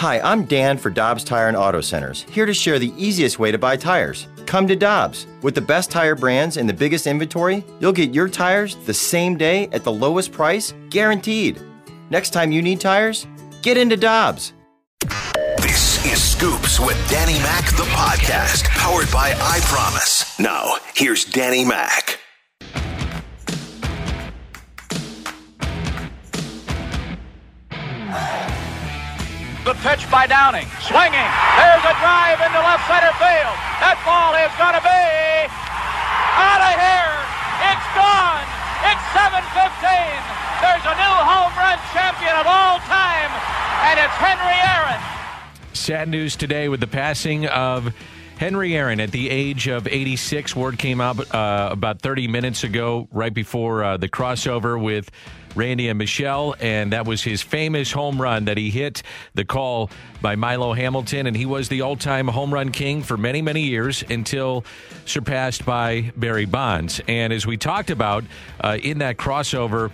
Hi, I'm Dan for Dobbs Tire and Auto Centers, here to share the easiest way to buy tires. Come to Dobbs. With the best tire brands and the biggest inventory, you'll get your tires the same day at the lowest price, guaranteed. Next time you need tires, get into Dobbs. This is Scoops with Danny Mac, the podcast, powered by I Promise. Now, here's Danny Mac. The pitch by Downing. Swinging. There's a drive into left center field. That ball is going to be out of here. It's gone. It's 7:15. There's a new home run champion of all time, and it's Henry Aaron. Sad news today with the passing of Henry Aaron at the age of 86. Word came out uh, about 30 minutes ago, right before uh, the crossover with Randy and Michelle, and that was his famous home run that he hit the call by Milo Hamilton, and he was the all time home run king for many, many years until surpassed by Barry Bonds. And as we talked about uh, in that crossover,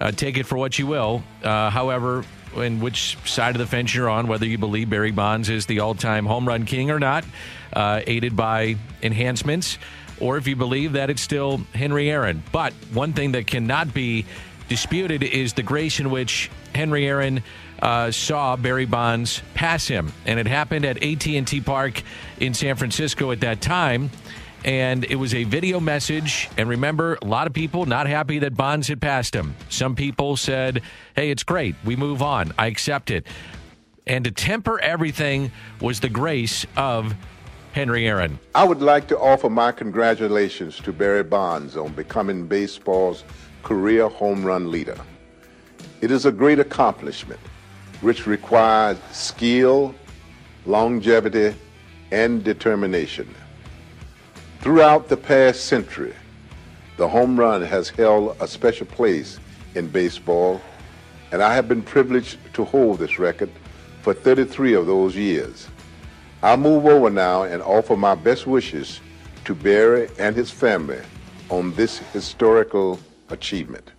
uh, take it for what you will. Uh, however, in which side of the fence you're on, whether you believe Barry Bonds is the all time home run king or not, uh, aided by enhancements, or if you believe that it's still Henry Aaron. But one thing that cannot be disputed is the grace in which Henry Aaron uh, saw Barry Bonds pass him, and it happened at AT&T Park in San Francisco at that time. And it was a video message. And remember, a lot of people not happy that Bonds had passed him. Some people said, hey, it's great. We move on. I accept it. And to temper everything was the grace of Henry Aaron. I would like to offer my congratulations to Barry Bonds on becoming baseball's career home run leader. It is a great accomplishment which requires skill, longevity, and determination. Throughout the past century, the home run has held a special place in baseball, and I have been privileged to hold this record for 33 of those years. I'll move over now and offer my best wishes to Barry and his family on this historical achievement.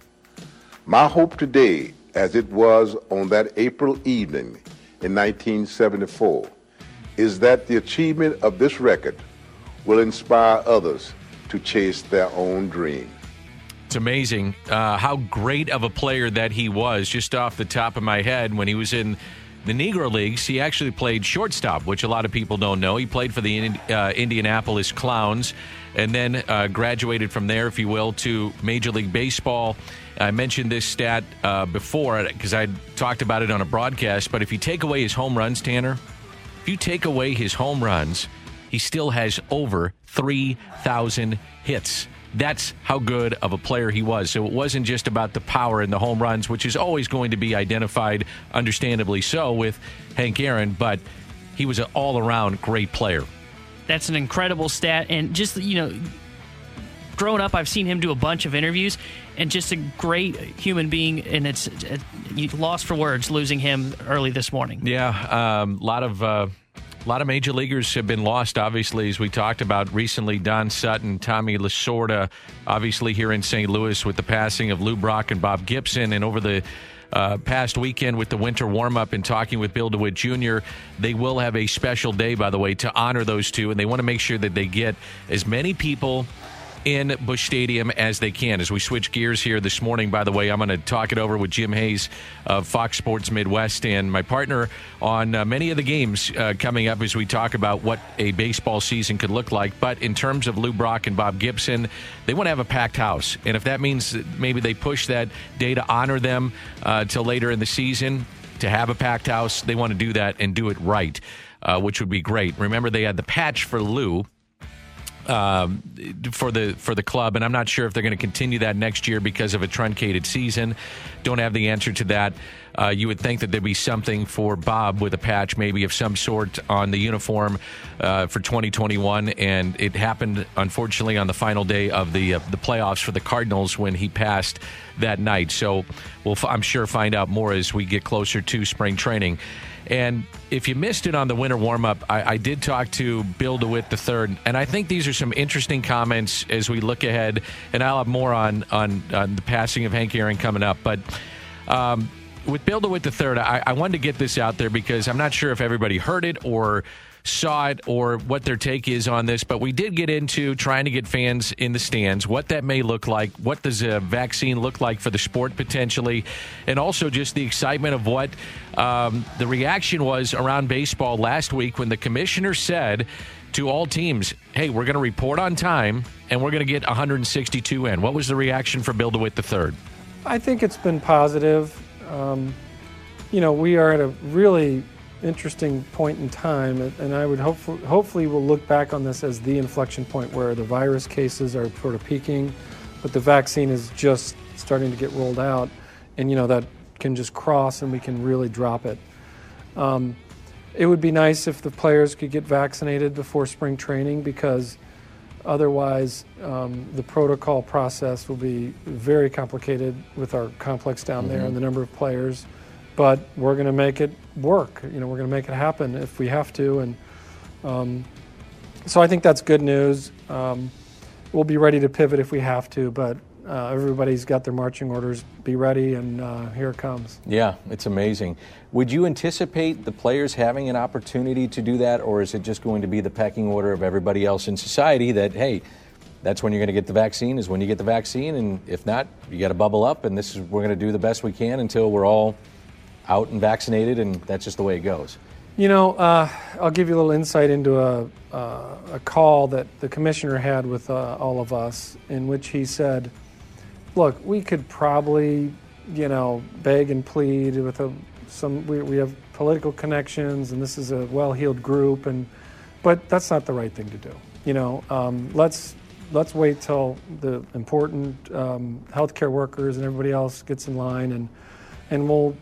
My hope today, as it was on that April evening in 1974, is that the achievement of this record will inspire others to chase their own dream. It's amazing uh, how great of a player that he was. Just off the top of my head, when he was in the Negro Leagues, he actually played shortstop, which a lot of people don't know. He played for the uh, Indianapolis Clowns and then uh, graduated from there, if you will, to Major League Baseball. I mentioned this stat uh, before because I talked about it on a broadcast, but if you take away his home runs, Tanner, if you take away his home runs, he still has over 3,000 hits. That's how good of a player he was. So it wasn't just about the power and the home runs, which is always going to be identified, understandably so, with Hank Aaron, but he was an all around great player. That's an incredible stat. And just, you know, growing up, I've seen him do a bunch of interviews and just a great human being. And it's, you lost for words losing him early this morning. Yeah. A um, lot of. Uh, a lot of major leaguers have been lost, obviously, as we talked about recently. Don Sutton, Tommy Lasorda, obviously here in St. Louis with the passing of Lou Brock and Bob Gibson. And over the uh, past weekend with the winter warm up and talking with Bill DeWitt Jr., they will have a special day, by the way, to honor those two. And they want to make sure that they get as many people in Busch Stadium as they can. As we switch gears here this morning, by the way, I'm going to talk it over with Jim Hayes of Fox Sports Midwest and my partner on uh, many of the games uh, coming up as we talk about what a baseball season could look like. But in terms of Lou Brock and Bob Gibson, they want to have a packed house. And if that means maybe they push that day to honor them uh, till later in the season, to have a packed house, they want to do that and do it right, uh, which would be great. Remember, they had the patch for Lou um, for the for the club, and I'm not sure if they're going to continue that next year because of a truncated season. Don't have the answer to that. Uh, you would think that there'd be something for Bob with a patch, maybe of some sort, on the uniform uh, for 2021, and it happened unfortunately on the final day of the uh, the playoffs for the Cardinals when he passed that night. So we'll, I'm sure, find out more as we get closer to spring training. And if you missed it on the winter warm up, I, I, did talk to Bill DeWitt III, and I think these are some interesting comments as we look ahead. And I'll have more on on, on the passing of Hank Aaron coming up. But um, with Bill DeWitt third, I, I wanted to get this out there because I'm not sure if everybody heard it or saw it or what their take is on this, but we did get into trying to get fans in the stands, what that may look like, what does a vaccine look like for the sport potentially, and also just the excitement of what um, the reaction was around baseball last week when the commissioner said to all teams, hey, we're going to report on time and we're going to get 162 in. What was the reaction for Bill DeWitt III? I think it's been positive. Um, you know, we are at a really interesting point in time, and I would hopefully, hopefully we'll look back on this as the inflection point where the virus cases are sort of peaking, but the vaccine is just starting to get rolled out, and you know that can just cross and we can really drop it. Um, it would be nice if the players could get vaccinated before spring training because otherwise um, the protocol process will be very complicated with our complex down mm-hmm. there and the number of players but we're going to make it work. You know, we're going to make it happen if we have to. And um, so I think that's good news. Um, we'll be ready to pivot if we have to, but uh, everybody's got their marching orders. Be ready, and uh, here it comes. Yeah, it's amazing. Would you anticipate the players having an opportunity to do that, or is it just going to be the pecking order of everybody else in society that, hey, that's when you're going to get the vaccine, is when you get the vaccine, and if not, you got to bubble up, and this is we're going to do the best we can until we're all out and vaccinated, and that's just the way it goes. You know, uh, I'll give you a little insight into a, uh, a call that the commissioner had with uh, all of us, in which he said, "Look, we could probably, you know, beg and plead with a, some. We, we have political connections, and this is a well-heeled group, and but that's not the right thing to do. You know, um, let's let's wait till the important um, healthcare workers and everybody else gets in line, and and we'll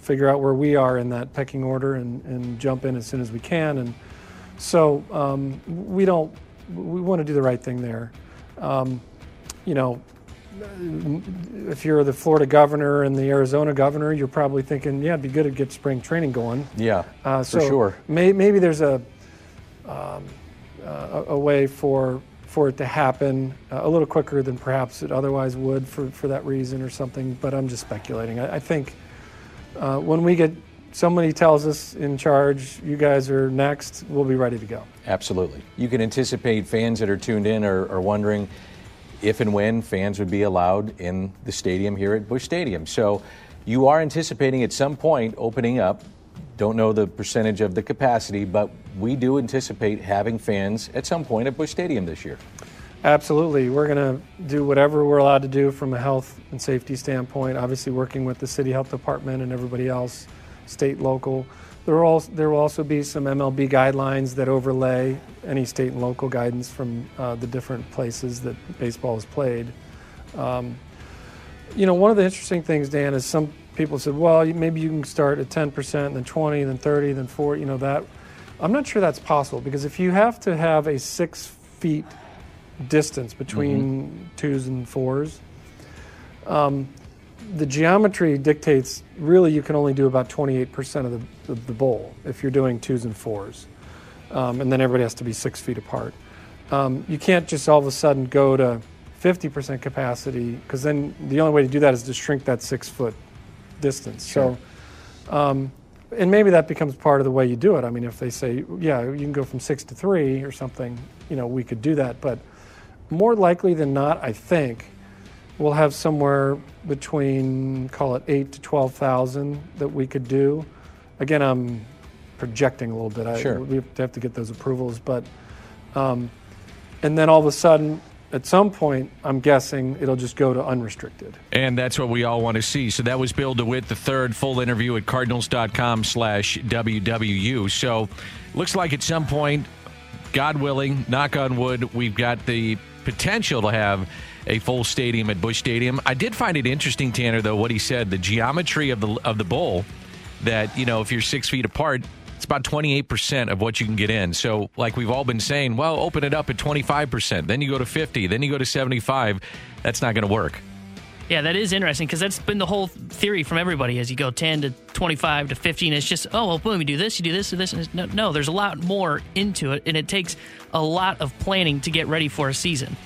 figure out where we are in that pecking order and, and jump in as soon as we can. And so um, we don't, we want to do the right thing there. Um, you know, if you're the Florida governor and the Arizona governor, you're probably thinking, yeah, it'd be good to get spring training going. Yeah, uh, so for sure. May, maybe there's a, um, a, a way for for it to happen uh, a little quicker than perhaps it otherwise would for, for that reason or something. But I'm just speculating. I, I think uh, when we get somebody tells us in charge, you guys are next, we'll be ready to go. Absolutely. You can anticipate fans that are tuned in are, are wondering if and when fans would be allowed in the stadium here at Busch Stadium. So you are anticipating at some point opening up. Don't know the percentage of the capacity, but we do anticipate having fans at some point at Busch Stadium this year. Absolutely. We're going to do whatever we're allowed to do from a health and safety standpoint, obviously working with the city health department and everybody else, state, local. There will, also, there will also be some MLB guidelines that overlay any state and local guidance from uh, the different places that baseball is played. Um, you know, one of the interesting things, Dan, is some people said, well, maybe you can start at 10%, then 20, then 30, then 40, you know, that. I'm not sure that's possible because if you have to have a six feet distance between mm-hmm. twos and fours. Um, the geometry dictates really you can only do about 28% of the, of the bowl if you're doing twos and fours. Um, and then everybody has to be six feet apart. Um, you can't just all of a sudden go to 50% capacity because then the only way to do that is to shrink that six foot distance. Sure. So, um, and maybe that becomes part of the way you do it. I mean, if they say, yeah, you can go from six to three or something, you know, we could do that. But more likely than not, I think, we'll have somewhere between, call it eight to 12,000 that we could do. Again, I'm projecting a little bit. I, sure. We have to get those approvals, but, um, and then all of a sudden, at some point, I'm guessing it'll just go to unrestricted. And that's what we all want to see. So that was Bill DeWitt, the third full interview at cardinals.com slash WWU. So looks like at some point, God willing, knock on wood, we've got the potential to have a full stadium at Busch Stadium. I did find it interesting, Tanner, though, what he said, the geometry of the of the bowl. That you know, if you're six feet apart, it's about 28% of what you can get in. So, like we've all been saying, well, open it up at 25%, then you go to 50, then you go to 75. That's not going to work. Yeah, that is interesting because that's been the whole theory from everybody as you go 10 to 25 to 15. It's just, oh, well, boom, you do this, you do this, do this. And no, no, there's a lot more into it, and it takes a lot of planning to get ready for a season.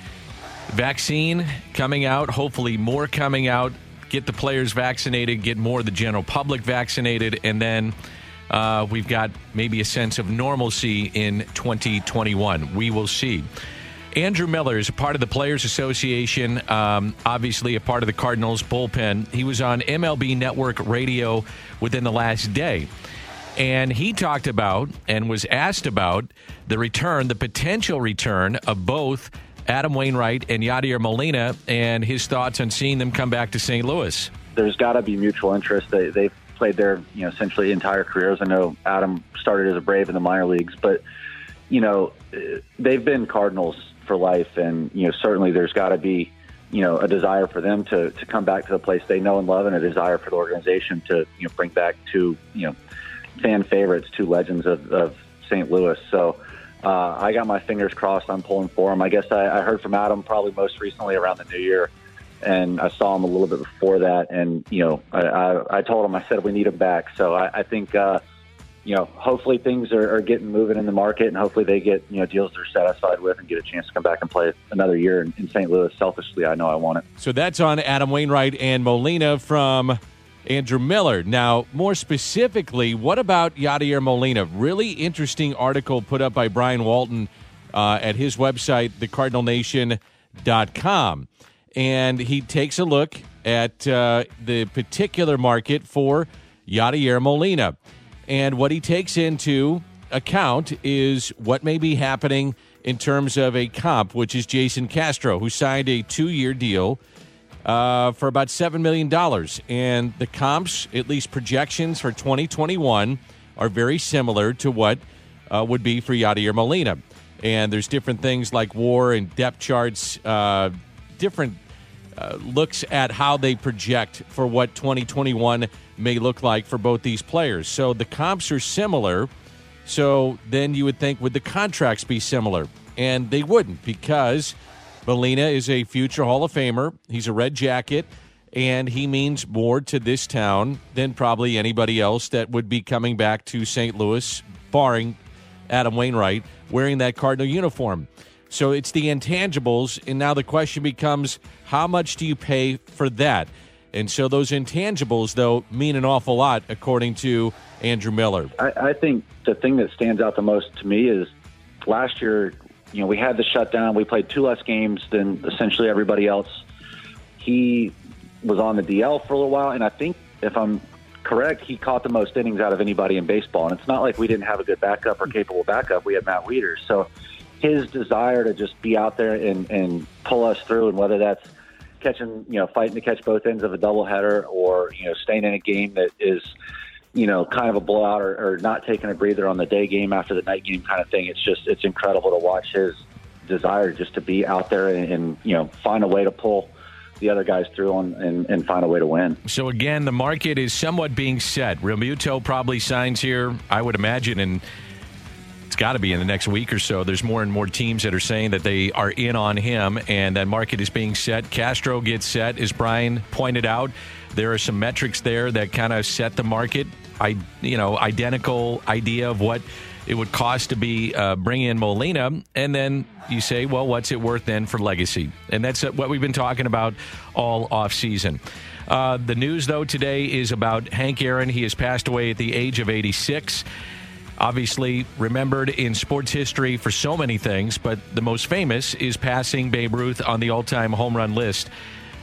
Vaccine coming out, hopefully more coming out get the players vaccinated, get more of the general public vaccinated, and then uh, we've got maybe a sense of normalcy in 2021. We will see. Andrew Miller is a part of the Players Association, um, obviously a part of the Cardinals bullpen. He was on MLB Network Radio within the last day. And he talked about and was asked about the return, the potential return of both Adam Wainwright and Yadier Molina and his thoughts on seeing them come back to St. Louis. There's got to be mutual interest. They, they've played their, you know, essentially entire careers. I know Adam started as a Brave in the minor leagues, but, you know, they've been Cardinals for life. And, you know, certainly there's got to be, you know, a desire for them to, to come back to the place they know and love and a desire for the organization to, you know, bring back two, you know, fan favorites, two legends of, of St. Louis. So, uh, I got my fingers crossed. I'm pulling for him. I guess I, I heard from Adam probably most recently around the new year, and I saw him a little bit before that. And you know, I, I, I told him I said we need him back. So I, I think uh, you know, hopefully things are, are getting moving in the market, and hopefully they get you know deals they're satisfied with and get a chance to come back and play another year in, in St. Louis. Selfishly, I know I want it. So that's on Adam Wainwright and Molina from Andrew Miller. Now, more specifically, what about Yadier Molina? Really interesting article put up by Brian Walton uh, at his website, thecardinalnation.com. And he takes a look at uh, the particular market for Yadier Molina. And what he takes into account is what may be happening in terms of a comp, which is Jason Castro, who signed a two year deal uh, for about $7 million. And the comps, at least projections for 2021, are very similar to what uh, would be for Yadier Molina. And there's different things like war and depth charts, uh, different uh, looks at how they project for what 2021 may look like for both these players. So the comps are similar. So then you would think, would the contracts be similar? And they wouldn't because Molina is a future Hall of Famer. He's a red jacket, and he means more to this town than probably anybody else that would be coming back to St. Louis, barring Adam Wainwright, wearing that Cardinal uniform. So it's the intangibles, and now the question becomes how much do you pay for that? And so those intangibles, though, mean an awful lot, according to Andrew Miller. I, I think the thing that stands out the most to me is last year you know, we had the shutdown. We played two less games than essentially everybody else. He was on the DL for a little while, and I think if I'm correct, he caught the most innings out of anybody in baseball. And it's not like we didn't have a good backup or capable backup. We had Matt Wieters. So his desire to just be out there and, and pull us through, and whether that's catching, you know, fighting to catch both ends of a doubleheader or, you know, staying in a game that is – you know, kind of a blowout or, or not taking a breather on the day game after the night game kind of thing. It's just it's incredible to watch his desire just to be out there and, and you know find a way to pull the other guys through on, and, and find a way to win. So again, the market is somewhat being set. Realmuto probably signs here, I would imagine, and it's got to be in the next week or so. There's more and more teams that are saying that they are in on him, and that market is being set. Castro gets set, as Brian pointed out. There are some metrics there that kind of set the market. I, you know, identical idea of what it would cost to be uh, bring in Molina, and then you say, well, what's it worth then for legacy? And that's what we've been talking about all off season. Uh, the news, though, today is about Hank Aaron. He has passed away at the age of 86. Obviously, remembered in sports history for so many things, but the most famous is passing Babe Ruth on the all time home run list.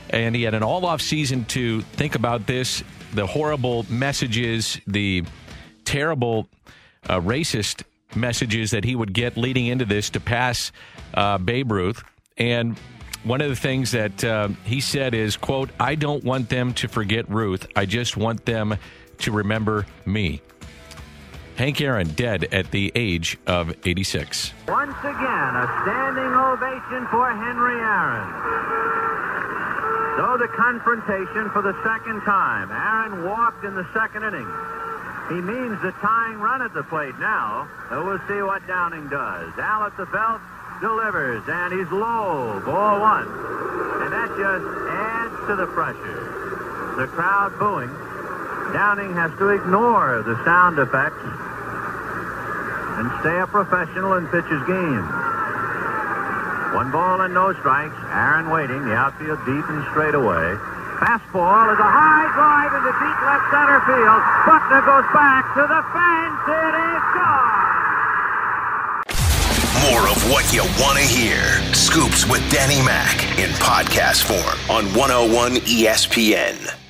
And he had an all off season to think about this the horrible messages, the terrible uh, racist messages that he would get leading into this to pass uh, Babe Ruth. And one of the things that uh, he said is, quote, I don't want them to forget Ruth. I just want them to remember me. Hank Aaron dead at the age of 86. Once again, a standing ovation for Henry Aaron. So the confrontation for the second time. Aaron walked in the second inning. He means the tying run at the plate now. So we'll see what Downing does. Al at the belt delivers, and he's low. Ball one. And that just adds to the pressure. The crowd booing. Downing has to ignore the sound effects and stay a professional and pitch his game. One ball and no strikes. Aaron waiting. The outfield deep and straight away. Fastball is a high drive into deep left center field. Buckner goes back to the fence. It is gone. More of what you want to hear. Scoops with Danny Mac in podcast form on 101 ESPN.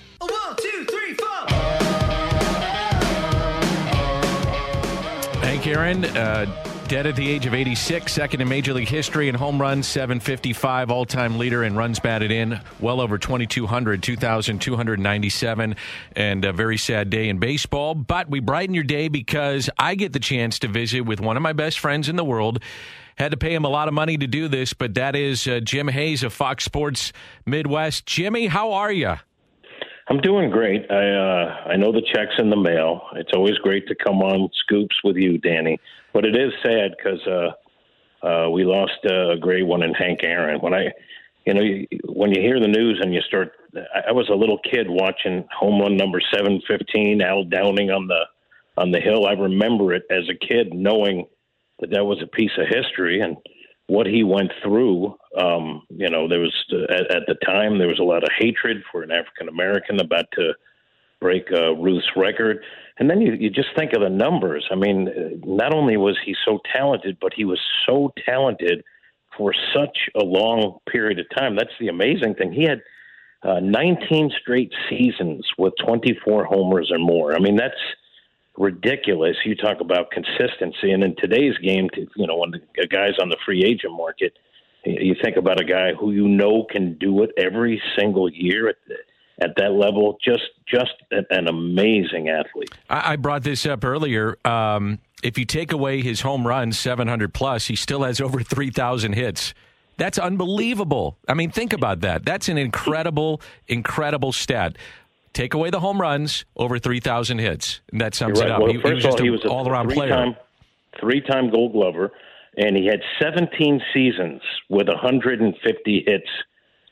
Aaron, uh, dead at the age of 86, second in Major League history in home runs, 755, all time leader in runs batted in, well over 2,200, 2,297, and a very sad day in baseball. But we brighten your day because I get the chance to visit with one of my best friends in the world. Had to pay him a lot of money to do this, but that is uh, Jim Hayes of Fox Sports Midwest. Jimmy, how are you? I'm doing great. I uh, I know the check's in the mail. It's always great to come on scoops with you, Danny. But it is sad because uh, uh, we lost uh, a great one in Hank Aaron. When I, you know, when you hear the news and you start, I, I was a little kid watching home run number seven fifteen, Al Downing on the on the hill. I remember it as a kid, knowing that that was a piece of history and what he went through. Um, you know, there was at, at the time there was a lot of hatred for an African American about to break uh, Ruth's record, and then you you just think of the numbers. I mean, not only was he so talented, but he was so talented for such a long period of time. That's the amazing thing. He had. Uh, 19 straight seasons with 24 homers or more. I mean, that's ridiculous. You talk about consistency, and in today's game, you know, when the guy's on the free agent market, you think about a guy who you know can do it every single year at, at that level. Just, just an amazing athlete. I, brought this up earlier. Um, if you take away his home runs, 700 plus, he still has over 3,000 hits. That's unbelievable. I mean, think about that. That's an incredible, incredible stat. Take away the home runs, over 3,000 hits. And that sums right. it up. Well, he, he was just all, an all around player. Three-time Gold Glover, and he had 17 seasons with 150 hits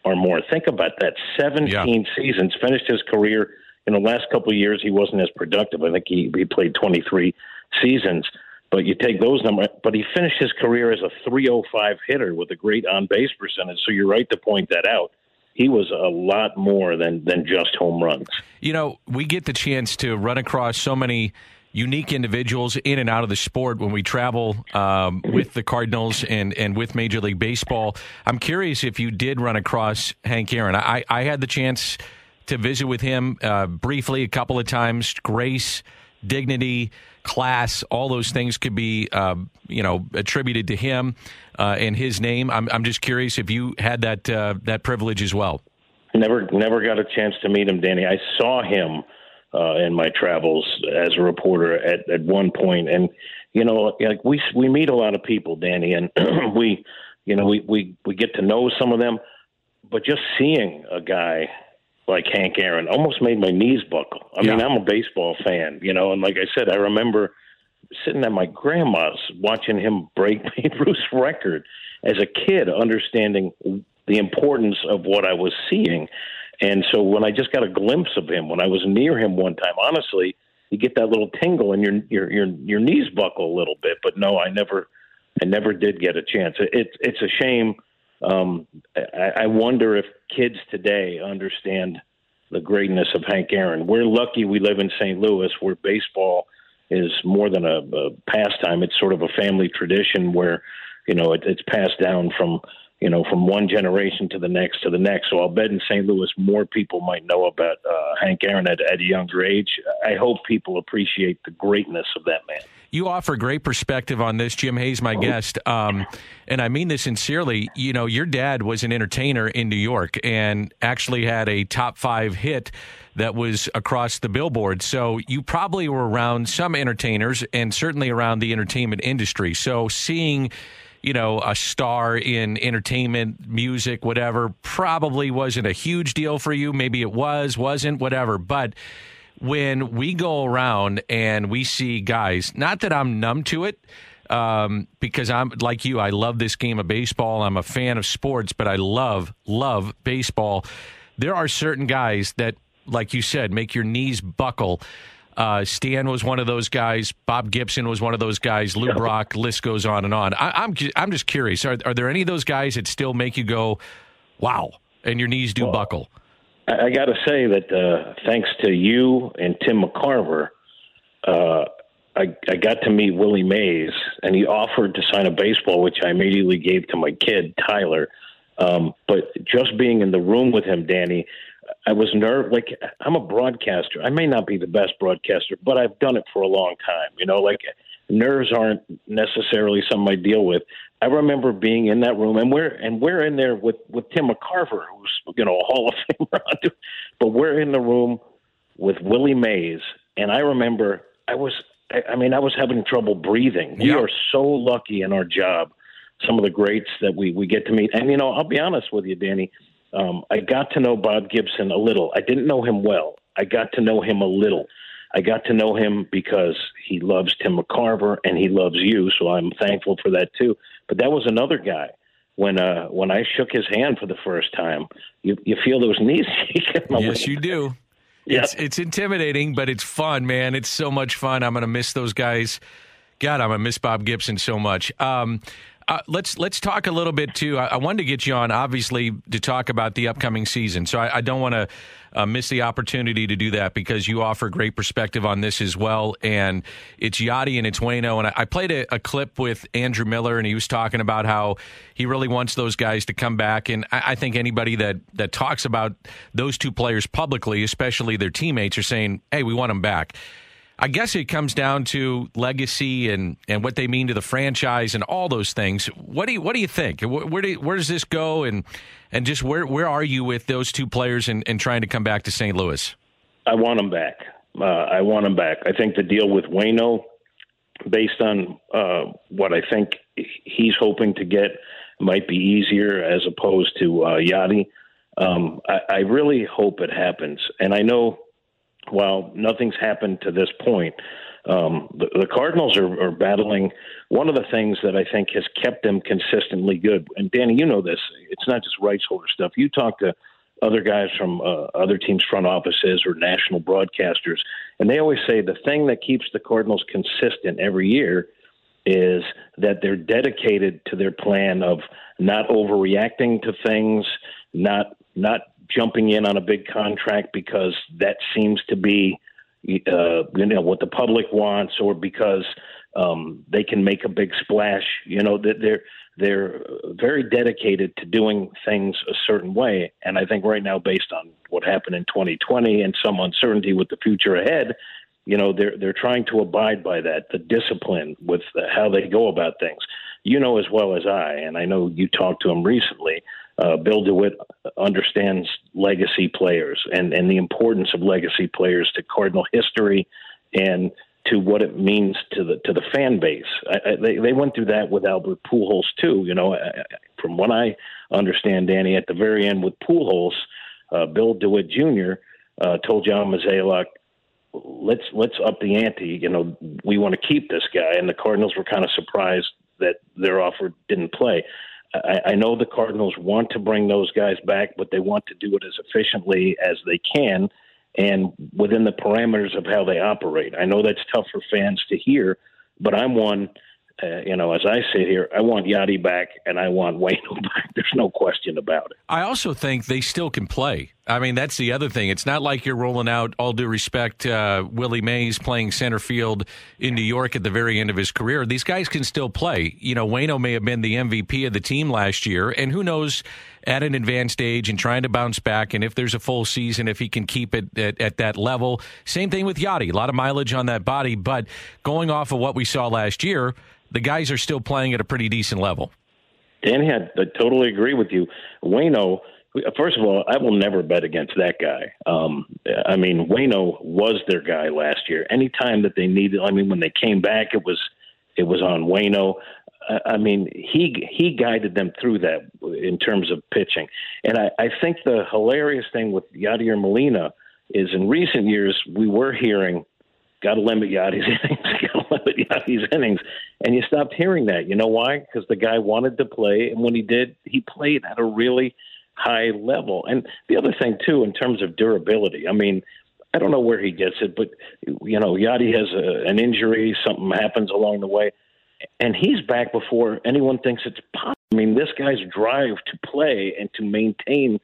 or more. Think about that. 17 Yeah. seasons. Finished his career in the last couple of years. He wasn't as productive. I think he, he played 23 seasons. But you take those numbers, but he finished his career as a 305 hitter with a great on base percentage. So you're right to point that out. He was a lot more than than just home runs. You know, we get the chance to run across so many unique individuals in and out of the sport when we travel um, with the Cardinals and, and with Major League Baseball. I'm curious if you did run across Hank Aaron. I, I had the chance to visit with him uh, briefly a couple of times. Grace, dignity, class, all those things could be, uh, you know, attributed to him uh, and his name. I'm, I'm just curious if you had that uh, that privilege as well. Never, never got a chance to meet him, Danny. I saw him uh, in my travels as a reporter at, at one point, and you know, like we we meet a lot of people, Danny, and we, you know, we we we get to know some of them, but just seeing a guy like Hank Aaron almost made my knees buckle. I mean, I'm a baseball fan, you know, and like I said, I remember sitting at my grandma's watching him break Babe Ruth's record as a kid, understanding the importance of what I was seeing. And so when I just got a glimpse of him, when I was near him one time, honestly, you get that little tingle and your your your your knees buckle a little bit. But no, I never I never did get a chance. It, it's it's a shame. Um, I, I wonder if kids today understand the greatness of Hank Aaron. We're lucky we live in St. Louis, where baseball is more than a, a pastime. It's sort of a family tradition where, you know, it, it's passed down from, you know, from one generation to the next to the next. So I'll bet in St. Louis more people might know about uh, Hank Aaron at, at a younger age. I hope people appreciate the greatness of that man. You offer great perspective on this, Jim Hayes, my guest. Um, and I mean this sincerely. You know, your dad was an entertainer in New York and actually had a top five hit that was across the billboard. So you probably were around some entertainers and certainly around the entertainment industry. So seeing, you know, a star in entertainment, music, whatever, probably wasn't a huge deal for you. Maybe it was, wasn't, whatever. But when we go around and we see guys, not that I'm numb to it, um, because I'm like you, I love this game of baseball. I'm a fan of sports, but I love, love baseball. There are certain guys that, like you said, make your knees buckle. Uh, Stan was one of those guys. Bob Gibson was one of those guys. Lou Brock. List goes on and on. I, I'm I'm just curious. Are, are there any of those guys that still make you go, "Wow," and your knees do buckle? I, I got to say that uh, thanks to you and Tim McCarver, uh, I, I got to meet Willie Mays, and he offered to sign a baseball, which I immediately gave to my kid Tyler. Um, but just being in the room with him, Danny, I was nerve like I'm a broadcaster. I may not be the best broadcaster, but I've done it for a long time. You know, like nerves aren't necessarily something I deal with. I remember being in that room, and we're and we're in there with with Tim McCarver, who's you know a Hall of Famer, but we're in the room with Willie Mays, and I remember I was I, I mean I was having trouble breathing. We are so lucky in our job. Some of the greats that we we get to meet, and you know I'll be honest with you, Danny. Um, I got to know Bob Gibson a little. I didn't know him well. I got to know him a little. I got to know him because he loves Tim McCarver and he loves you, so I'm thankful for that too. But that was another guy. When uh, when I shook his hand for the first time, you you feel those knees shaking. Yes, you do. Yeah. It's it's intimidating, but it's fun, man. It's so much fun. I'm gonna miss those guys. God, I'm gonna miss Bob Gibson so much. Um, uh, let's let's talk a little bit too. I, I, wanted to get you on, obviously, to talk about the upcoming season. So I, I don't want to uh, miss the opportunity to do that because you offer great perspective on this as well. And it's Yadi and it's Wayno. And I, I played a, a, clip with Andrew Miller, and he was talking about how he really wants those guys to come back. And I, I think anybody that that talks about those two players publicly, especially their teammates, are saying, "Hey, we want them back." I guess it comes down to legacy and, and what they mean to the franchise and all those things. What do you what do you think? Where, do, where does this go and and just where where are you with those two players and, and trying to come back to St. Louis? I want them back. Uh, I want them back. I think the deal with Wayno, based on uh, what I think he's hoping to get, might be easier as opposed to uh, Yadi. Um, I, I really hope it happens, and I know while nothing's happened to this point, um, the, the, Cardinals are, are, battling. One of the things that I think has kept them consistently good, and Danny, you know this, it's not just rights holder stuff. You talk to other guys from uh, other teams' front offices or national broadcasters, and they always say the thing that keeps the Cardinals consistent every year is that they're dedicated to their plan of not overreacting to things, not not jumping in on a big contract because that seems to be uh, you know what the public wants or because um, they can make a big splash. You know that they're they're very dedicated to doing things a certain way, and I think right now, based on what happened in 2020 and some uncertainty with the future ahead, you know they're they're trying to abide by that, the discipline with the, how they go about things. You know as well as I, and I know you talked to him recently uh, Bill DeWitt understands legacy players and, and the importance of legacy players to Cardinal history and to what it means to the to the fan base. I, I, they they went through that with Albert Pujols too. You know, from what I understand, Danny, at the very end with Pujols, uh, Bill DeWitt Jr. Uh, told John Mozeliak, "Let's let's up the ante. You know, we want to keep this guy." And the Cardinals were kind of surprised that their offer didn't play. I, I know the Cardinals want to bring those guys back, but they want to do it as efficiently as they can and within the parameters of how they operate. I know that's tough for fans to hear, but I'm one uh, you know, as I sit here, I want Yadi back and I want Wayno back. There's no question about it. I also think they still can play. I mean, that's the other thing. It's not like you're rolling out, all due respect, uh, Willie Mays playing center field in New York at the very end of his career. These guys can still play. You know, Wayno may have been the MVP of the team last year, and who knows at an advanced age and trying to bounce back. And if there's a full season, if he can keep it at, at that level. Same thing with Yadi. A lot of mileage on that body, but going off of what we saw last year, the guys are still playing at a pretty decent level. Danny, I, I totally agree with you. Wayno, first of all, I will never bet against that guy. Um, I mean, Wayno was their guy last year. Anytime that they needed, I mean, when they came back, it was it was on Wayno. I mean, he he guided them through that in terms of pitching. And I, I think the hilarious thing with Yadier Molina is in recent years we were hearing got to limit Yadi's innings, got to limit Yadi's innings, and you stopped hearing that. You know why? Because the guy wanted to play, and when he did, he played at a really high level. And the other thing too, in terms of durability, I mean, I don't know where he gets it, but you know, Yadi has a, an injury, something happens along the way, and he's back before anyone thinks it's possible. I mean, this guy's drive to play and to maintain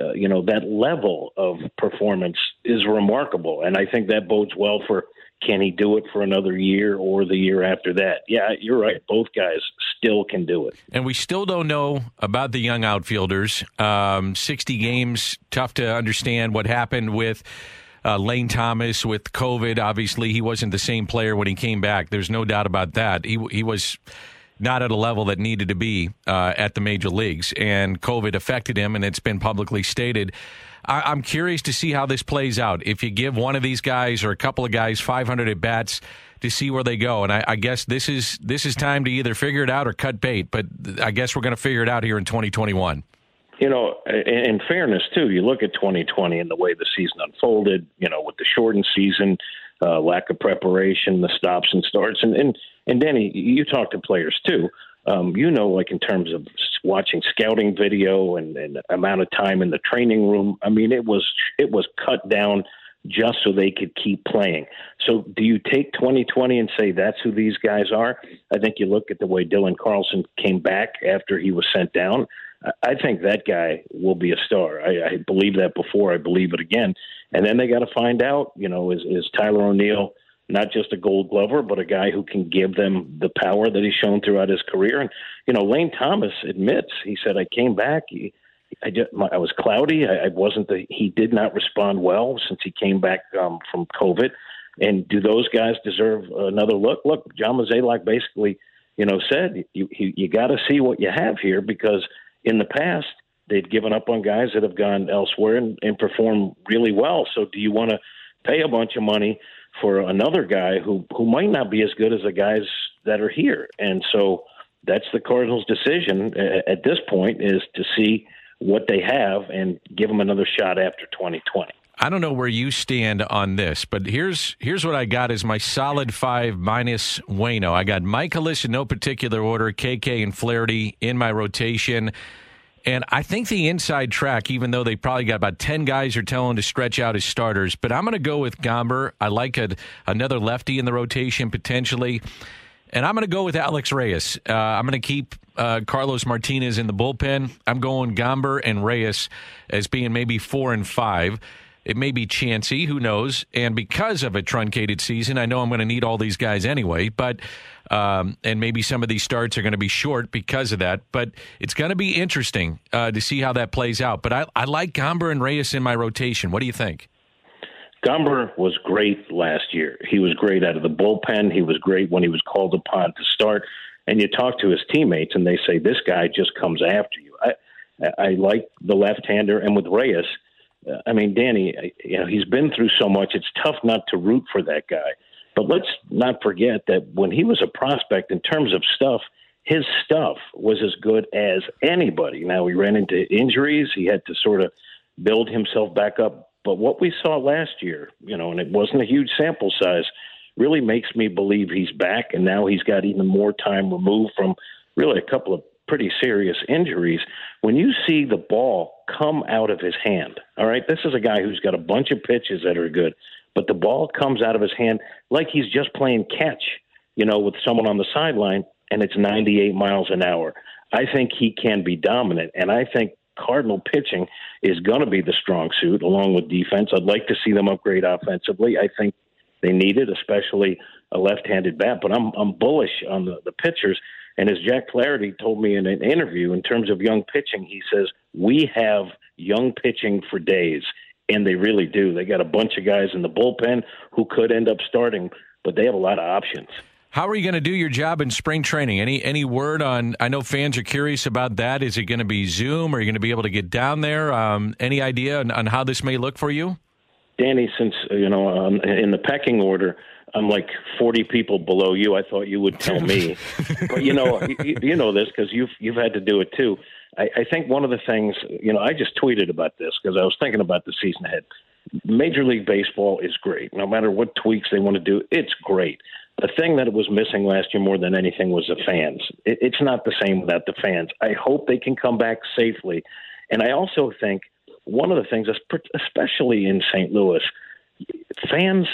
uh, you know, that level of performance is remarkable. And I think that bodes well for can he do it for another year or the year after that? Yeah, you're right. Both guys still can do it. And we still don't know about the young outfielders. Um, 60 games, tough to understand what happened with. Uh, Lane Thomas with COVID, obviously, he wasn't the same player when he came back. There's no doubt about that. He he was not at a level that needed to be uh, at the major leagues, and COVID affected him, and it's been publicly stated. I, am curious to see how this plays out. If you give one of these guys or a couple of guys 500 at bats to see where they go, and I, I guess this is this is time to either figure it out or cut bait. But I guess we're going to figure it out here in 2021. You know, in fairness too, you look at 2020 and the way the season unfolded. You know, with the shortened season, uh, lack of preparation, the stops and starts, and and and Danny, you talk to players too um, you know, like in terms of watching scouting video and, and amount of time in the training room. I mean, it was it was cut down just so they could keep playing. So, do you take 2020 and say that's who these guys are? I think you look at the way Dylan Carlson came back after he was sent down. I think that guy will be a star. I, I believe that before. I believe it again. And then they got to find out, you know, is, is Tyler O'Neill not just a gold glover, but a guy who can give them the power that he's shown throughout his career. And, you know, Lane Thomas admits, he said, I came back. He, I, just, my, I was cloudy. I, I wasn't the, he did not respond well since he came back um, from COVID. And do those guys deserve another look? Look, John Mozeliak basically, you know, said you, you, you got to see what you have here because in the past, they'd given up on guys that have gone elsewhere and, and performed really well. So do you want to pay a bunch of money for another guy who who might not be as good as the guys that are here. And so that's the Cardinals' decision at this point is to see what they have and give them another shot after 2020. I don't know where you stand on this, but here's here's what I got is my solid five minus Wayno. I got Mikolas in no particular order, KK and Flaherty in my rotation. And I think the inside track, even though they probably got about 10 guys are telling to stretch out as starters, but I'm going to go with Gomber. I like a, another lefty in the rotation potentially. And I'm going to go with Alex Reyes. Uh, I'm going to keep uh, Carlos Martinez in the bullpen. I'm going Gomber and Reyes as being maybe four and five. It may be chancy, who knows? And because of a truncated season, I know I'm going to need all these guys anyway, but um, and maybe some of these starts are going to be short because of that. But it's going to be interesting uh, to see how that plays out. But I, I like Gomber and Reyes in my rotation. What do you think? Gomber was great last year. He was great out of the bullpen. He was great when he was called upon to start. And you talk to his teammates, and they say this guy just comes after you. I I like the left-hander, and with Reyes, Uh, I mean Danny, uh, you know he's been through so much. It's tough not to root for that guy. But let's not forget that when he was a prospect, in terms of stuff, his stuff was as good as anybody. Now he ran into injuries; he had to sort of build himself back up. But what we saw last year, you know, and it wasn't a huge sample size, really makes me believe he's back. And now he's got even more time removed from really a couple of pretty serious injuries. When you see the ball come out of his hand, all right, this is a guy who's got a bunch of pitches that are good but the ball comes out of his hand like he's just playing catch, you know, with someone on the sideline, and it's 98 miles an hour. I think he can be dominant, and I think Cardinal pitching is going to be the strong suit along with defense. I'd like to see them upgrade offensively. I think they need it, especially a left-handed bat. But I'm I'm bullish on the, the pitchers. And as Jack Flaherty told me in an interview, in terms of young pitching, he says we have young pitching for days and they really do. They got a bunch of guys in the bullpen who could end up starting, but they have a lot of options. How are you going to do your job in spring training? Any any word on? I know fans are curious about that. Is it going to be Zoom? Are you going to be able to get down there? Um, any idea on, on, how this may look for you? Danny, since you know um, in the pecking order, I'm like 40 people below you. I thought you would tell me, but you know you, you know this because you've you've had to do it too. I, I think one of the things, you know, I just tweeted about this because I was thinking about the season ahead. Major League Baseball is great. No matter what tweaks they want to do, it's great. The thing that it was missing last year more than anything was the fans. It, it's not the same without the fans. I hope they can come back safely. And I also think one of the things, especially in St. Louis, fans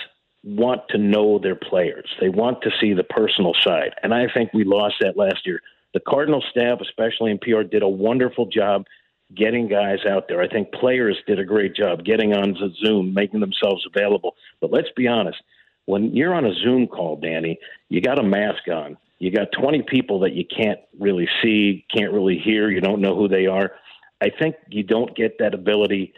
want to know their players. They want to see the personal side. And I think we lost that last year the Cardinal staff, especially in PR, did a wonderful job getting guys out there. I think players did a great job getting on the Zoom, making themselves available. But let's be honest, when you're on a Zoom call, Danny, you got a mask on. You got 20 people that you can't really see, can't really hear, you don't know who they are. I think you don't get that ability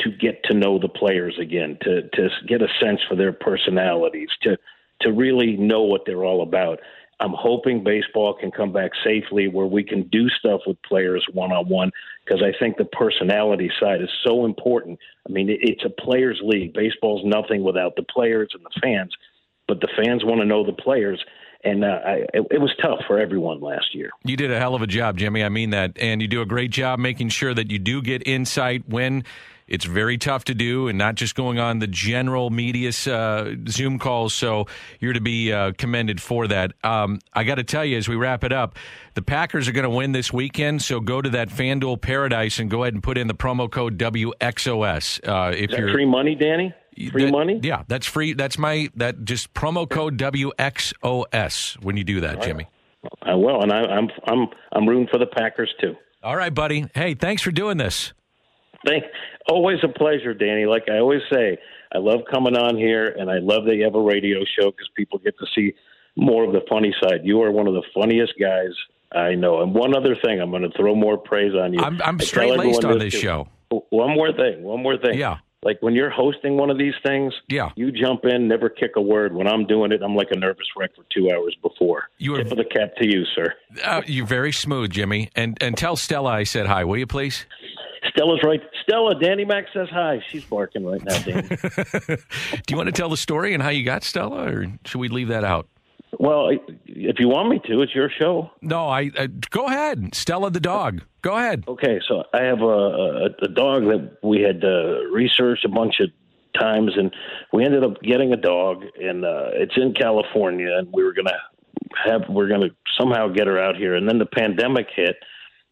to get to know the players again, to to get a sense for their personalities, to to really know what they're all about. I'm hoping baseball can come back safely where we can do stuff with players one on one because I think the personality side is so important. I mean, it's a players' league. Baseball's nothing without the players and the fans, but the fans want to know the players. And uh, I, it, it was tough for everyone last year. You did a hell of a job, Jimmy. I mean that. And you do a great job making sure that you do get insight when it's very tough to do and not just going on the general media uh, Zoom calls. So you're to be uh, commended for that. Um, I got to tell you, as we wrap it up, the Packers are going to win this weekend. So go to that FanDuel Paradise and go ahead and put in the promo code WXOS. Uh, if Is that you're free money, Danny? Free that- money? Yeah, that's free. That's my that just promo code WXOS when you do that, Jimmy. I will, and I, I'm I'm I'm rooting for the Packers too. All right, buddy. Hey, thanks for doing this. Thank, always a pleasure, Danny. Like I always say, I love coming on here, and I love that you have a radio show because people get to see more of the funny side. You are one of the funniest guys I know. And one other thing, I'm going to throw more praise on you. I'm, I'm straight laced on this too. show. One more thing. One more thing. Yeah. Like when you're hosting one of these things, yeah, you jump in, never kick a word. When I'm doing it, I'm like a nervous wreck for two hours before. You are- Tip of the cap to you, sir. Uh, you're very smooth, Jimmy. And and tell Stella I said hi, will you please? Stella's right. Stella, Danny Mac says hi. She's barking right now, Danny. Do you want to tell the story and how you got Stella, or should we leave that out? well, if you want me to, it's your show. No, I, I go ahead. Stella the dog. Go ahead. Okay, so I have a, a, a dog that we had uh, researched a bunch of times, and we ended up getting a dog, and uh, it's in California, and we were gonna have we're gonna somehow get her out here, and then the pandemic hit,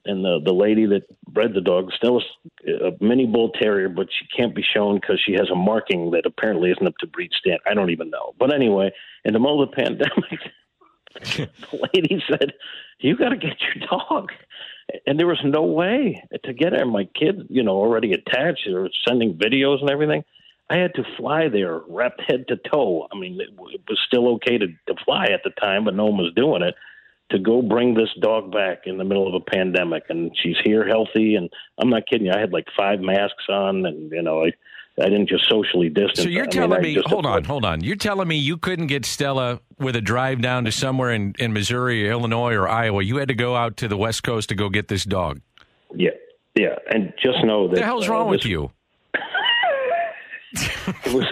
and the the lady that bred the dog still a mini bull terrier, but she can't be shown because she has a marking that apparently isn't up to breed stand. I don't even know, but anyway, in the middle of the pandemic. the lady said, "You got to get your dog," and there was no way to get her. My kid, you know, already attached, they were sending videos and everything. I had to fly there, wrapped head to toe. I mean, it, it was still okay to, to fly at the time, but no one was doing it. To go bring this dog back in the middle of a pandemic, and she's here healthy, and I'm not kidding you. I had like five masks on, and you know, I I didn't just socially distance. So you're I telling I me, hold on, hold on. You're telling me you couldn't get Stella with a drive down to somewhere in, in Missouri or Illinois or Iowa. You had to go out to the West Coast to go get this dog. Yeah, yeah, and just know that the hell's uh, wrong with you? it was,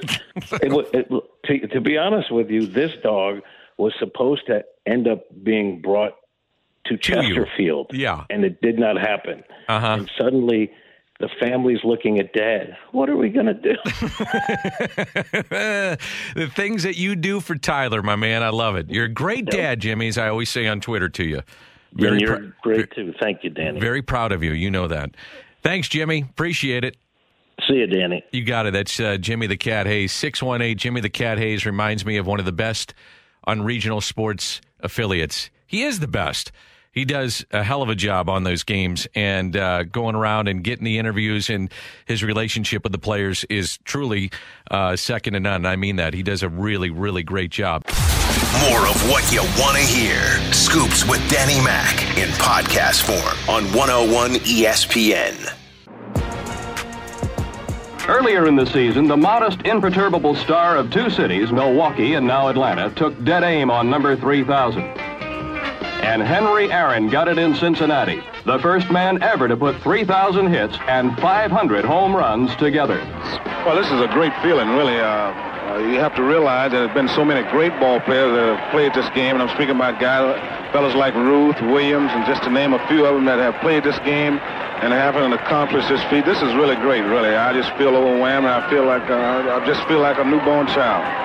it was it, to, to be honest with you, this dog was supposed to end up being brought to To you. Chesterfield. Yeah. And it did not happen. Uh-huh. And suddenly the family's looking at dad. What are we going to do? the things that you do for Tyler, my man, I love it. You're a great dad, Jimmy, as I always say on Twitter to you. and you're prou- great too. Thank you, Danny. Very proud of you. You know that. Thanks, Jimmy. Appreciate it. See you, Danny. You got it. That's uh, Jimmy the Cat Hayes. 618 Jimmy the Cat Hayes reminds me of one of the best on regional sports affiliates. He is the best. He does a hell of a job on those games and uh, going around and getting the interviews and his relationship with the players is truly uh, second to none. I mean that. He does a really, really great job. More of what you want to hear. Scoops with Danny Mac in podcast form on 101 ESPN. Earlier in the season, the modest, imperturbable star of two cities, Milwaukee and now Atlanta, took dead aim on number 3000. And Henry Aaron got it in Cincinnati, the first man ever to put 3,000 hits and 500 home runs together. Well, this is a great feeling, really. Uh, uh, you have to realize there have been so many great ball players that have played this game, and I'm speaking about guys, fellas like Ruth, Williams, and just to name a few of them that have played this game and haven't accomplished this feat. This is really great, really. I just feel overwhelmed, and I feel like uh, I just feel like a newborn child.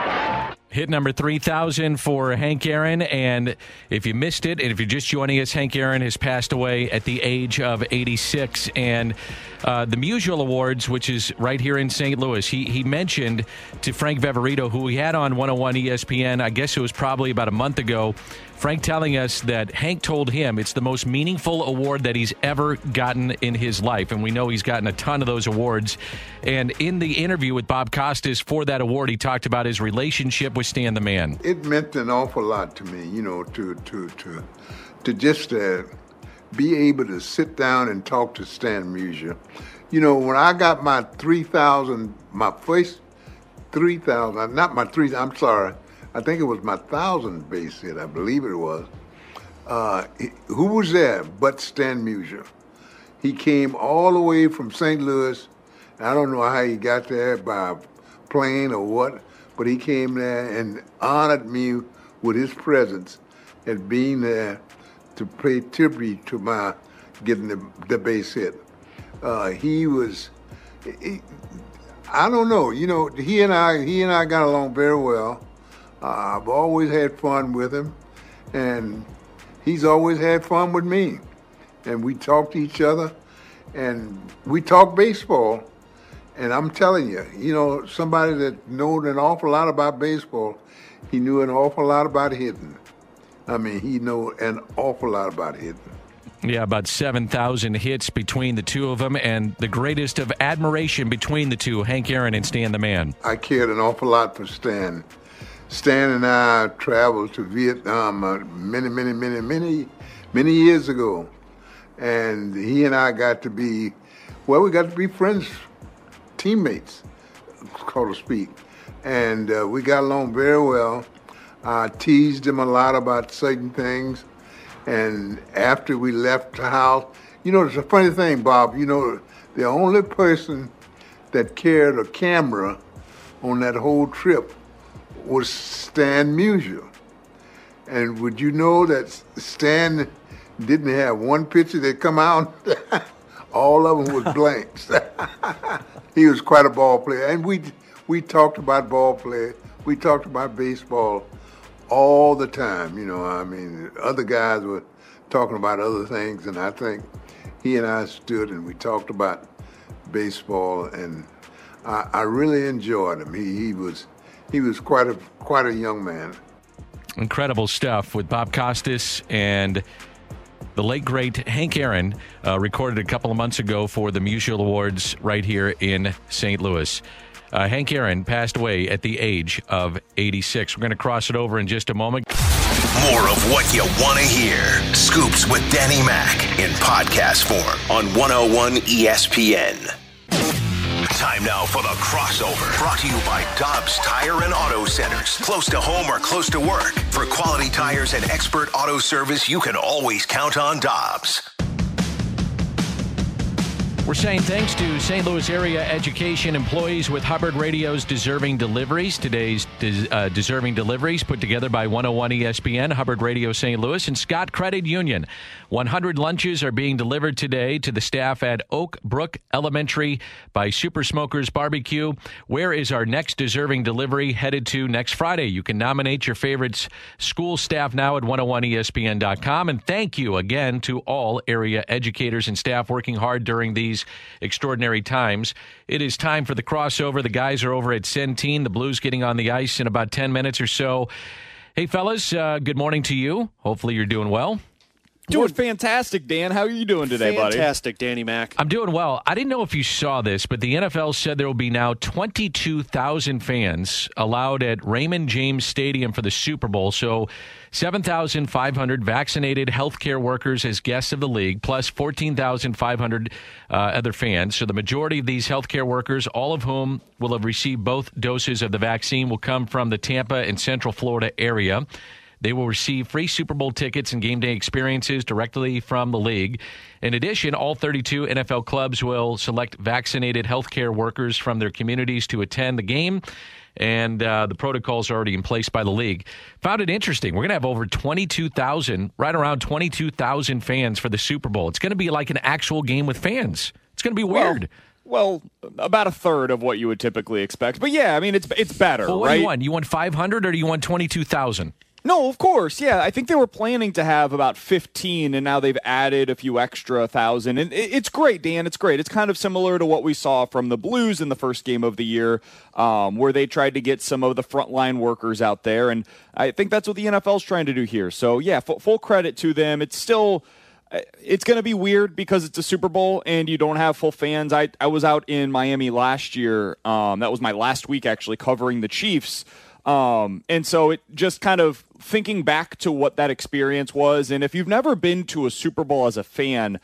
Hit number 3,000 for Hank Aaron. And if you missed it, and if you're just joining us, Hank Aaron has passed away at the age of 86. And uh, the Musial Awards, which is right here in St. Louis, he, he mentioned to Frank Viverito, who we had on 101 ESPN, I guess it was probably about a month ago, Frank telling us that Hank told him it's the most meaningful award that he's ever gotten in his life. And we know he's gotten a ton of those awards. And in the interview with Bob Costas for that award, he talked about his relationship with Stan the Man. It meant an awful lot to me, you know, to to to to just uh, be able to sit down and talk to Stan Musial. You know, when I got my 3,000, my first 3,000, not my 3, I'm sorry, I think it was my 1,000 base hit, I believe it was. Uh, who was there but Stan Musial? He came all the way from St. Louis. I don't know how he got there by plane or what, but he came there and honored me with his presence and being there to pay tribute to my getting the, the base hit. Uh, he was, he, I don't know, you know, he and I, he and I got along very well. Uh, I've always had fun with him, and he's always had fun with me. And we talk to each other, and we talk baseball. And I'm telling you, you know, somebody that knew an awful lot about baseball, he knew an awful lot about hitting. I mean, he knew an awful lot about hitting. Yeah, about 7,000 hits between the two of them, and the greatest of admiration between the two, Hank Aaron and Stan the Man. I cared an awful lot for Stan. Stan and I traveled to Vietnam uh, many, many, many, many, many years ago. And he and I got to be, well, we got to be friends, teammates, so to speak. And uh, we got along very well. I teased him a lot about certain things. And after we left the house, you know, it's a funny thing, Bob. You know, the only person that carried a camera on that whole trip was Stan Musial. And would you know that Stan didn't have one picture that come out? All of them was blanks. he was quite a ball player, and we we talked about ball play. We talked about baseball all the time. You know, I mean, other guys were talking about other things, and I think he and I stood and we talked about baseball, and I, I really enjoyed him. He, he was he was quite a quite a young man. Incredible stuff with Bob Costas and the late great Hank Aaron, uh, recorded a couple of months ago for the Musial Awards right here in St. Louis. Uh, Hank Aaron passed away at the age of 86. We're going to cross it over in just a moment. More of what you want to hear. Scoops with Danny Mac in podcast form on 101 ESPN. Time now for the crossover. Brought to you by Dobbs Tire and Auto Centers. Close to home or close to work. For quality tires and expert auto service, you can always count on Dobbs. We're saying thanks to St. Louis area education employees with Hubbard Radio's Deserving Deliveries. Today's des- uh, Deserving Deliveries put together by 101 ESPN, Hubbard Radio St. Louis, and Scott Credit Union. 100 lunches are being delivered today to the staff at Oak Brook Elementary by Super Smokers Barbecue. Where is our next Deserving Delivery headed to next Friday? You can nominate your favorites school staff now at 101ESPN.com. And thank you again to all area educators and staff working hard during these extraordinary times. It is time for the crossover. The guys are over at Centene. The Blues getting on the ice in about 10 minutes or so. Hey, fellas, uh, good morning to you. Hopefully, you're doing well. Doing fantastic, Dan. How are you doing today, buddy? Fantastic, Danny Mac. I'm doing well. I didn't know if you saw this, but the NFL said there will be now 22,000 fans allowed at Raymond James Stadium for the Super Bowl. So 7,500 vaccinated healthcare workers as guests of the league, plus 14,500 uh, other fans. So the majority of these healthcare workers, all of whom will have received both doses of the vaccine, will come from the Tampa and Central Florida area. They will receive free Super Bowl tickets and game day experiences directly from the league. In addition, all 32 NFL clubs will select vaccinated healthcare workers from their communities to attend the game. And uh, the protocols are already in place by the league. Found it interesting. We're going to have over 22,000, right around 22,000 fans for the Super Bowl. It's going to be like an actual game with fans. It's going to be weird. Well, about a third of what you would typically expect. But yeah, I mean, it's it's better, well, what right? do you want? You want 500 or do you want 22,000? No, of course. Yeah, I think they were planning to have about 15, and now they've added a few extra thousand. And it's great, Dan. It's great. It's kind of similar to what we saw from the Blues in the first game of the year, um, where they tried to get some of the frontline workers out there. And I think that's what the NFL's trying to do here. So, yeah, f- full credit to them. It's still uh, it's going to be weird because it's a Super Bowl and you don't have full fans. I, I was out in Miami last year. Um, that was my last week actually covering the Chiefs. Um, and so it just kind of thinking back to what that experience was. And if you've never been to a Super Bowl as a fan,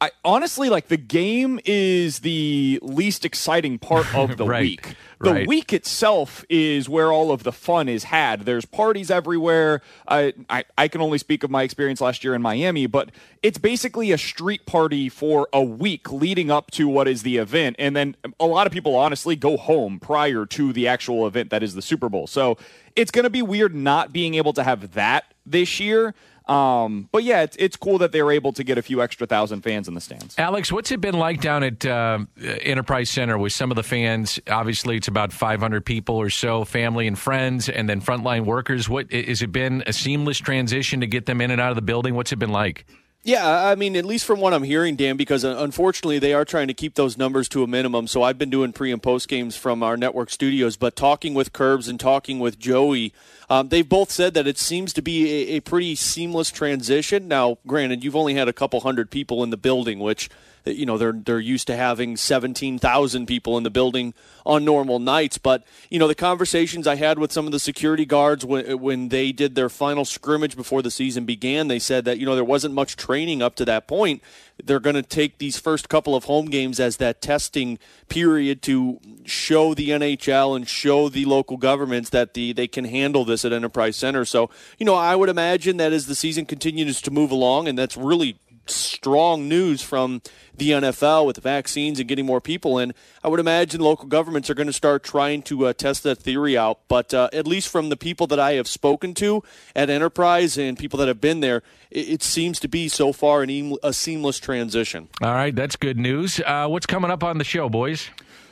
I honestly like the game is the least exciting part of the Right, week. The right. week itself is where all of the fun is had. There's parties everywhere. I, I I can only speak of my experience last year in Miami, but it's basically a street party for a week leading up to what is the event, and then a lot of people honestly go home prior to the actual event that is the Super Bowl. So it's going to be weird not being able to have that this year. Um, but yeah, it's, it's cool that they were able to get a few extra thousand fans in the stands. Alex, what's it been like down at uh, Enterprise Center with some of the fans? Obviously, it's about 500 people or so, family and friends, and then frontline workers. What has it been a seamless transition to get them in and out of the building? What's it been like? Yeah, I mean, at least from what I'm hearing, Dan, because uh, unfortunately they are trying to keep those numbers to a minimum. So I've been doing pre and post games from our network studios, but talking with Curbs and talking with Joey, um, they've both said that it seems to be a, a pretty seamless transition. Now, granted, you've only had a couple hundred people in the building, which you know they're they're used to having 17,000 people in the building on normal nights. But you know the conversations I had with some of the security guards when when they did their final scrimmage before the season began they said that you know there wasn't much training up to that point. They're going to take these first couple of home games as that testing period to show the NHL and show the local governments that the they can handle this at Enterprise Center. So you know I would imagine that as the season continues to move along and that's really strong news from the NFL with the vaccines and getting more people in, I would imagine local governments are going to start trying to uh, test that theory out. But uh, at least from the people that I have spoken to at Enterprise and people that have been there, it, it seems to be so far an a seamless transition. All right, that's good news. Uh, what's coming up on the show, boys?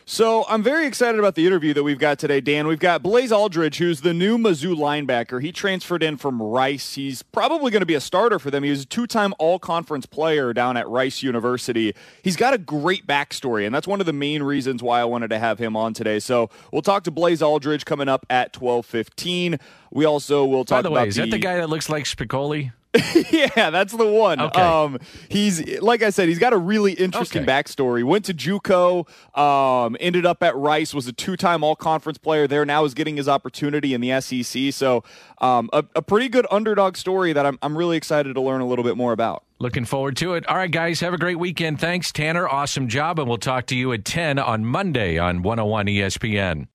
So I'm very excited about the interview that we've got today, Dan. We've got Blaze Alldredge, who's the new Mizzou linebacker. He transferred in from Rice. He's probably going to be a starter for them. He was a two-time All-Conference player down at Rice University. He's got a great backstory, and that's one of the main reasons why I wanted to have him on today. So we'll talk to Blaze Alldredge coming up at 12:15. We also will talk By the about way, is that the guy that looks like Spicoli? yeah, that's the one. Okay. Um, he's like I said, he's got a really interesting Okay. backstory. Went to JUCO, um, ended up at Rice, was a two-time All-Conference player there. Now is getting his opportunity in the SEC. So, um, a, a pretty good underdog story that I'm I'm really excited to learn a little bit more about. Looking forward to it. All right, guys, have a great weekend. Thanks, Tanner. Awesome job. And we'll talk to you at 10 on Monday on 101 ESPN.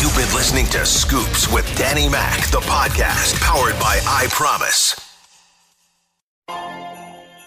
You've been listening to Scoops with Danny Mac, the podcast powered by I Promise.